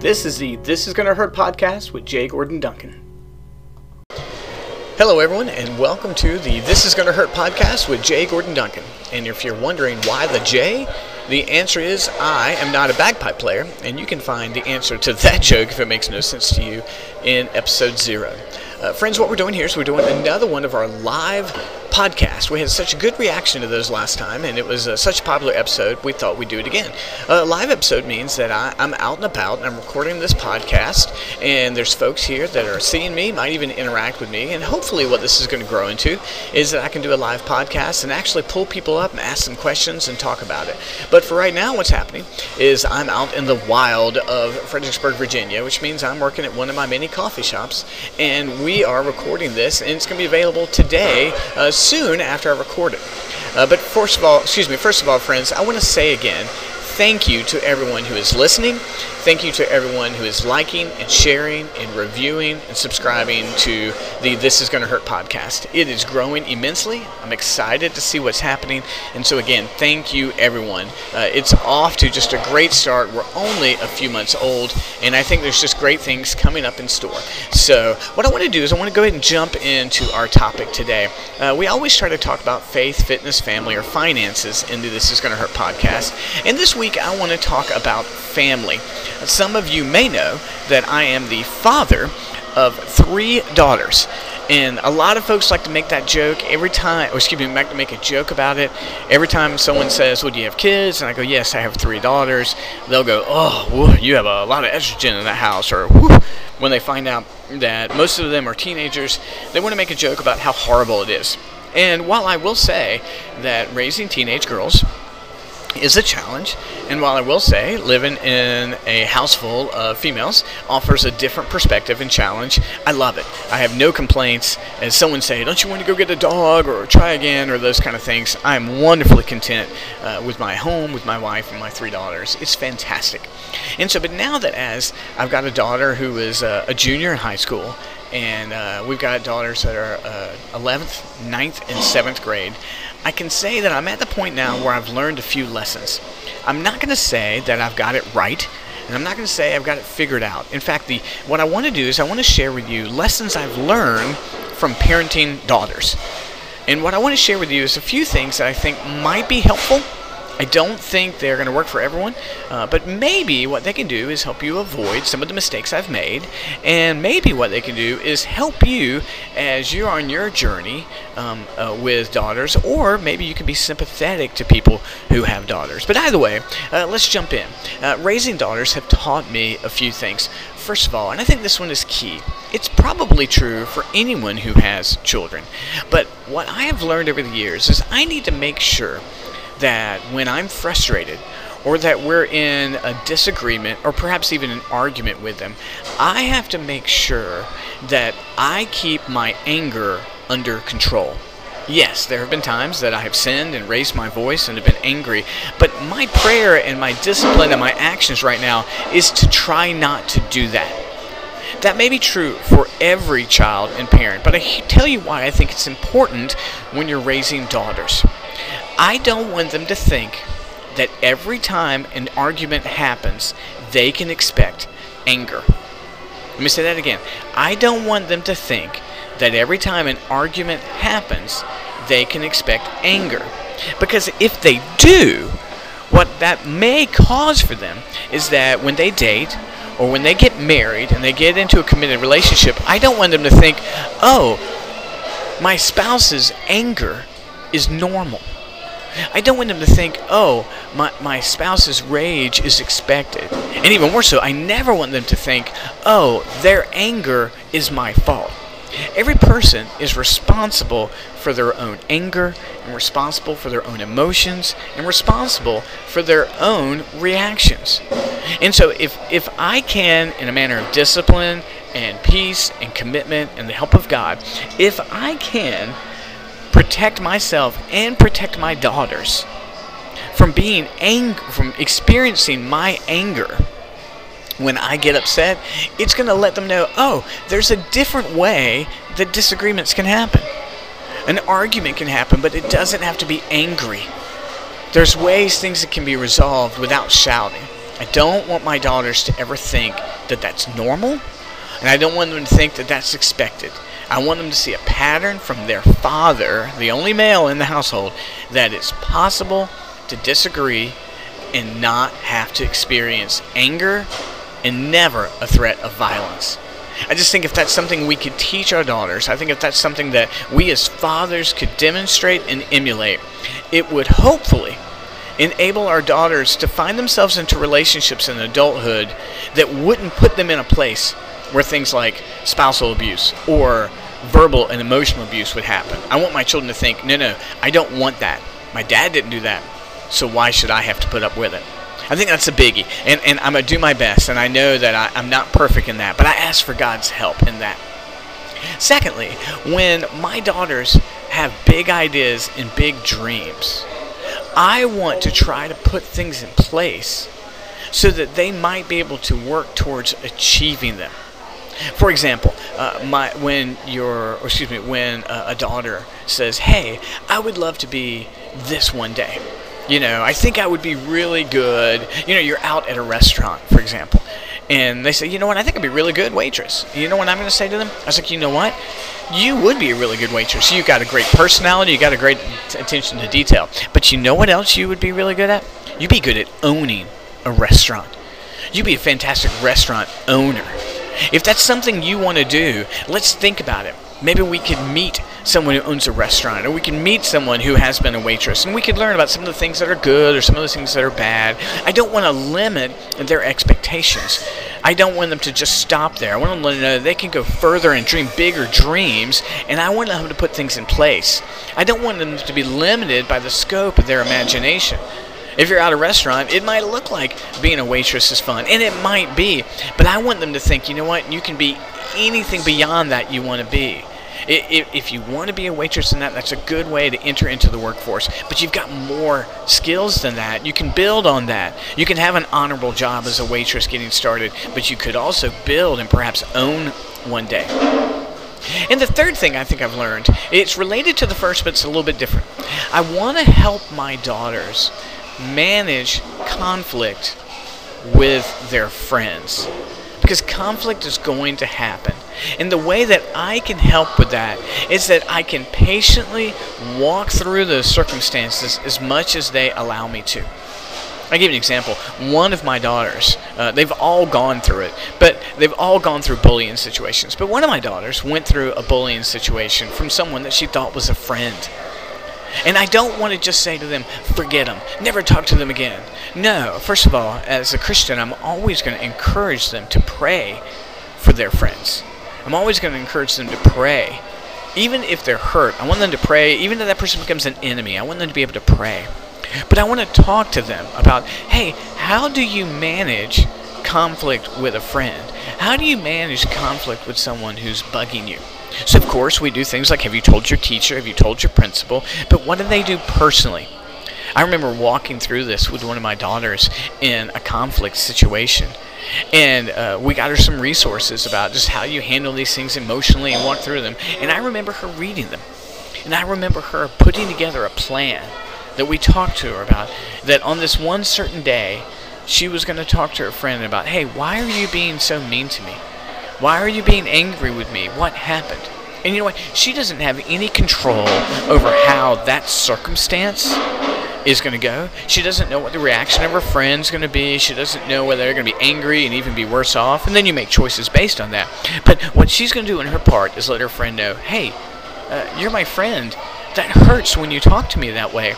This is the This Is Gonna Hurt podcast with J. Gordon Duncan. Hello, everyone, and welcome to the This Is Gonna Hurt podcast with J. Gordon Duncan. And if you're wondering why the J, the answer is I am not a bagpipe player, and you can find the answer to that joke if it makes no sense to you in episode zero. Uh, friends, what we're doing here is we're doing another one of our live podcasts. We had such a good reaction to those last time, and it was uh, such a popular episode, we thought we'd do it again. A uh, live episode means that I, am out and about, and I'm recording this podcast, and there's folks here that are seeing me, might even interact with me, and hopefully what this is going to grow into is that I can do a live podcast and actually pull people up and ask them questions and talk about it. But for right now, what's happening is I'm out in the wild of Fredericksburg, Virginia, which means I'm working at one of my many coffee shops, and we are recording this, and it's going to be available today, uh, soon after I record it. Uh, but first of all, excuse me, first of all, friends, I want to say again, thank you to everyone who is listening. Thank you to everyone who is liking and sharing and reviewing and subscribing to the This Is Gonna Hurt podcast. It is growing immensely. I'm excited to see what's happening. And so, again, thank you, everyone. Uh, it's off to just a great start. We're only a few months old, and I think there's just great things coming up in store. So, what I want to do is I want to go ahead and jump into our topic today. Uh, we always try to talk about faith, fitness, family, or finances in the This Is Gonna Hurt podcast. And this week, week I want to talk about family. Some of you may know that I am the father of three daughters. And a lot of folks like to make that joke every time, or excuse me, make, to make a joke about it. Every time someone says, Well, do you have kids? And I go, Yes, I have three daughters. They'll go, Oh, you have a lot of estrogen in that house. Or when they find out that most of them are teenagers, they want to make a joke about how horrible it is. And while I will say that raising teenage girls is a challenge. And while I will say, living in a house full of females offers a different perspective and challenge, I love it. I have no complaints. As someone say, don't you want to go get a dog or try again or those kind of things, I'm wonderfully content uh, with my home, with my wife, and my three daughters. It's fantastic. And so, but now that as I've got a daughter who is uh, a junior in high school, and uh, we've got daughters that are 11th, uh, 9th, and 7th grade. I can say that I'm at the point now where I've learned a few lessons. I'm not going to say that I've got it right, and I'm not going to say I've got it figured out. In fact, the what I want to do is I want to share with you lessons I've learned from parenting daughters. And what I want to share with you is a few things that I think might be helpful I don't think they're going to work for everyone, uh, but maybe what they can do is help you avoid some of the mistakes I've made, and maybe what they can do is help you as you're on your journey um, uh, with daughters, or maybe you can be sympathetic to people who have daughters. But either way, uh, let's jump in. Uh, raising daughters have taught me a few things. First of all, and I think this one is key, it's probably true for anyone who has children. But what I have learned over the years is I need to make sure that when I'm frustrated or that we're in a disagreement or perhaps even an argument with them, I have to make sure that I keep my anger under control. Yes, there have been times that I have sinned and raised my voice and have been angry, but my prayer and my discipline and my actions right now is to try not to do that. That may be true for every child and parent, but I tell you why I think it's important when you're raising daughters. I don't want them to think that every time an argument happens, they can expect anger. Let me say that again. I don't want them to think that every time an argument happens, they can expect anger. Because if they do, what that may cause for them is that when they date or when they get married and they get into a committed relationship, I don't want them to think, oh, my spouse's anger is normal. I don't want them to think, oh, my, my spouse's rage is expected. And even more so, I never want them to think, oh, their anger is my fault. Every person is responsible for their own anger and responsible for their own emotions and responsible for their own reactions. And so if if I can in a manner of discipline and peace and commitment and the help of God, if I can protect myself and protect my daughters from being ang- from experiencing my anger when I get upset, it's going to let them know, oh, there's a different way that disagreements can happen. An argument can happen, but it doesn't have to be angry. There's ways things that can be resolved without shouting. I don't want my daughters to ever think that that's normal, and I don't want them to think that that's expected. I want them to see a pattern from their father, the only male in the household, that it's possible to disagree and not have to experience anger and never a threat of violence. I just think if that's something we could teach our daughters, I think if that's something that we as fathers could demonstrate and emulate, it would hopefully enable our daughters to find themselves into relationships in adulthood that wouldn't put them in a place where things like spousal abuse or verbal and emotional abuse would happen. I want my children to think, no, no, I don't want that. My dad didn't do that, so why should I have to put up with it? I think that's a biggie, and, and I'm going to do my best, and I know that I, I'm not perfect in that, but I ask for God's help in that. Secondly, when my daughters have big ideas and big dreams, I want to try to put things in place so that they might be able to work towards achieving them. For example, uh, my when your or excuse me when uh, a daughter says, "Hey, I would love to be this one day," you know, I think I would be really good. You know, you're out at a restaurant, for example, and they say, you know what, I think I'd be really good waitress. You know what I'm going to say to them? I was like, you know what, you would be a really good waitress. You've got a great personality, you got a great attention to detail. But you know what else you would be really good at? You'd be good at owning a restaurant. You'd be a fantastic restaurant owner. If that's something you want to do, let's think about it. Maybe we could meet someone who owns a restaurant, or we can meet someone who has been a waitress, and we could learn about some of the things that are good or some of the things that are bad. I don't want to limit their expectations. I don't want them to just stop there. I want them to know they can go further and dream bigger dreams, and I want them to put things in place. I don't want them to be limited by the scope of their imagination. If you're at a restaurant, it might look like being a waitress is fun, and it might be, but I want them to think, you know what, you can be anything beyond that you want to be. If you want to be a waitress in that, that's a good way to enter into the workforce. But you've got more skills than that. You can build on that. You can have an honorable job as a waitress getting started, but you could also build and perhaps own one day. And the third thing I think I've learned, it's related to the first, but it's a little bit different. I want to help my daughters manage conflict with their friends. Because conflict is going to happen. And the way that I can help with that is that I can patiently walk through those circumstances as much as they allow me to. I give you an example. One of my daughters, uh, they've all gone through it, but they've all gone through bullying situations. But one of my daughters went through a bullying situation from someone that she thought was a friend. And I don't want to just say to them, forget them, never talk to them again. No, first of all, as a Christian, I'm always going to encourage them to pray for their friends. I'm always going to encourage them to pray. Even if they're hurt, I want them to pray. Even if that person becomes an enemy, I want them to be able to pray. But I want to talk to them about hey, how do you manage conflict with a friend? How do you manage conflict with someone who's bugging you? So, of course, we do things like have you told your teacher, have you told your principal, but what do they do personally? I remember walking through this with one of my daughters in a conflict situation. And uh, we got her some resources about just how you handle these things emotionally and walk through them. And I remember her reading them. And I remember her putting together a plan that we talked to her about that on this one certain day, she was going to talk to her friend about, hey, why are you being so mean to me? Why are you being angry with me? What happened? And you know what? She doesn't have any control over how that circumstance is going to go. She doesn't know what the reaction of her friend's going to be. She doesn't know whether they're going to be angry and even be worse off. And then you make choices based on that. But what she's going to do in her part is let her friend know, hey, uh, you're my friend. That hurts when you talk to me that way.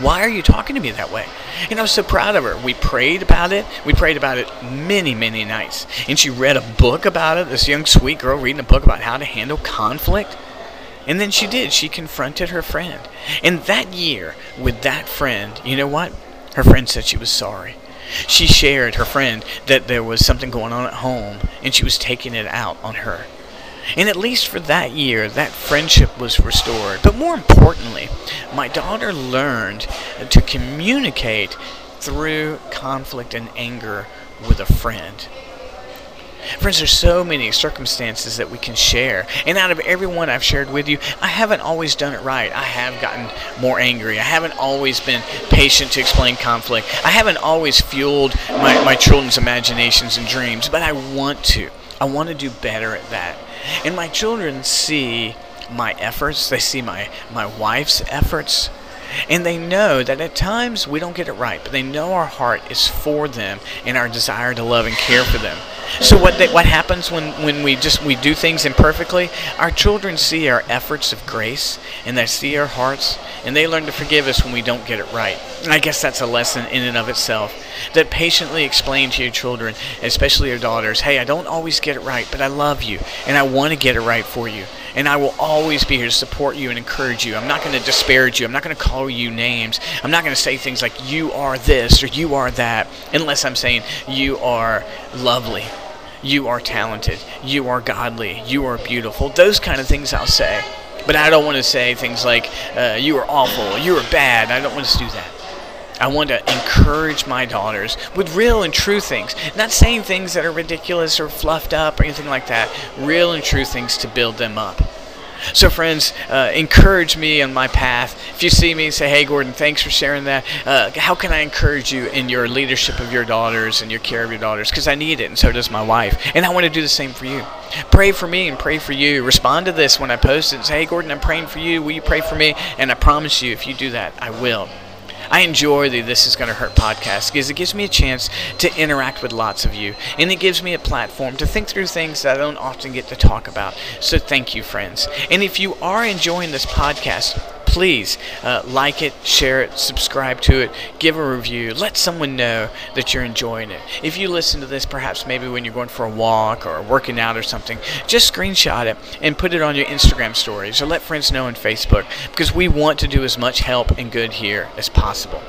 Why are you talking to me that way? And I was so proud of her. We prayed about it. We prayed about it many, many nights. And she read a book about it, this young, sweet girl reading a book about how to handle conflict. And then she did. She confronted her friend. And that year, with that friend, you know what? Her friend said she was sorry. She shared her friend that there was something going on at home, and she was taking it out on her. And at least for that year, that friendship was restored. But more importantly, my daughter learned to communicate through conflict and anger with a friend. Friends, there's so many circumstances that we can share. And out of everyone I've shared with you, I haven't always done it right. I have gotten more angry. I haven't always been patient to explain conflict. I haven't always fueled my, my children's imaginations and dreams, but I want to. I want to do better at that. And my children see my efforts, they see my, my wife's efforts, and they know that at times we don't get it right, but they know our heart is for them and our desire to love and care for them. So what they, what happens when, when we just we do things imperfectly? Our children see our efforts of grace and they see our hearts and they learn to forgive us when we don't get it right. And I guess that's a lesson in and of itself. That patiently explain to your children, especially your daughters, hey, I don't always get it right, but I love you and I want to get it right for you. And I will always be here to support you and encourage you. I'm not going to disparage you. I'm not going to call you names. I'm not going to say things like you are this or you are that unless I'm saying you are lovely you are talented, you are godly, you are beautiful. Those kind of things I'll say. But I don't want to say things like, uh, you are awful, you are bad. I don't want to do that. I want to encourage my daughters with real and true things. Not saying things that are ridiculous or fluffed up or anything like that. Real and true things to build them up. So, friends, uh, encourage me on my path. If you see me, say, hey, Gordon, thanks for sharing that. Uh, how can I encourage you in your leadership of your daughters and your care of your daughters? Because I need it, and so does my wife. And I want to do the same for you. Pray for me and pray for you. Respond to this when I post it and say, hey, Gordon, I'm praying for you. Will you pray for me? And I promise you, if you do that, I will. I enjoy the This Is Going to Hurt podcast because it gives me a chance to interact with lots of you. And it gives me a platform to think through things that I don't often get to talk about. So thank you, friends. And if you are enjoying this podcast, please uh, like it, share it, subscribe to it, give a review. Let someone know that you're enjoying it. If you listen to this, perhaps maybe when you're going for a walk or working out or something, just screenshot it and put it on your Instagram stories or let friends know on Facebook because we want to do as much help and good here as possible.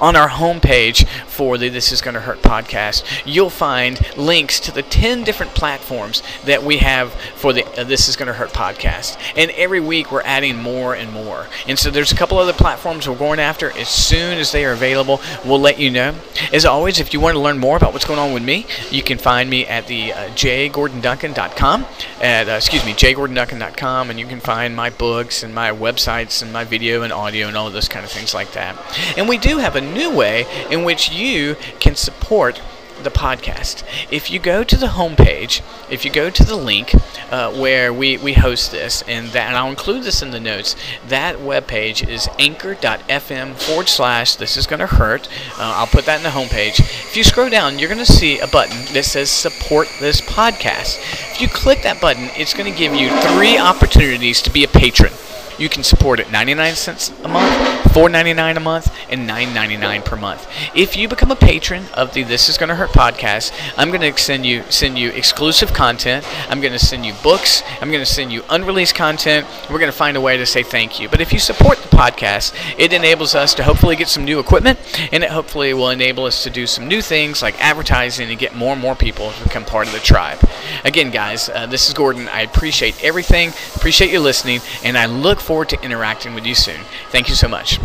On our homepage for the This Is Gonna Hurt podcast, you'll find links to the 10 different platforms that we have for the uh, This Is Gonna Hurt podcast. And every week we're adding more and more. And so there's a couple other platforms we're going after. As soon as they are available, we'll let you know. As always, if you want to learn more about what's going on with me, you can find me at the uh, jgordonduncan.com, at, uh, excuse me, jgordonduncan.com, and you can find my books and my websites and my video and audio and all those kind of things like that. And we do have have a new way in which you can support the podcast. If you go to the homepage, if you go to the link uh, where we, we host this, and that and I'll include this in the notes, that webpage is anchor.fm forward slash this is going to hurt. Uh, I'll put that in the homepage. If you scroll down, you're going to see a button that says support this podcast. If you click that button, it's going to give you three opportunities to be a patron you can support it 99 cents a month, 4.99 a month, and 9.99 per month. If you become a patron of the This Is Gonna Hurt podcast, I'm gonna send you send you exclusive content. I'm gonna send you books. I'm gonna send you unreleased content. We're gonna find a way to say thank you. But if you support the podcast, it enables us to hopefully get some new equipment, and it hopefully will enable us to do some new things like advertising and get more and more people to become part of the tribe. Again, guys, uh, this is Gordon. I appreciate everything. Appreciate you listening, and I look forward to interacting with you soon. Thank you so much.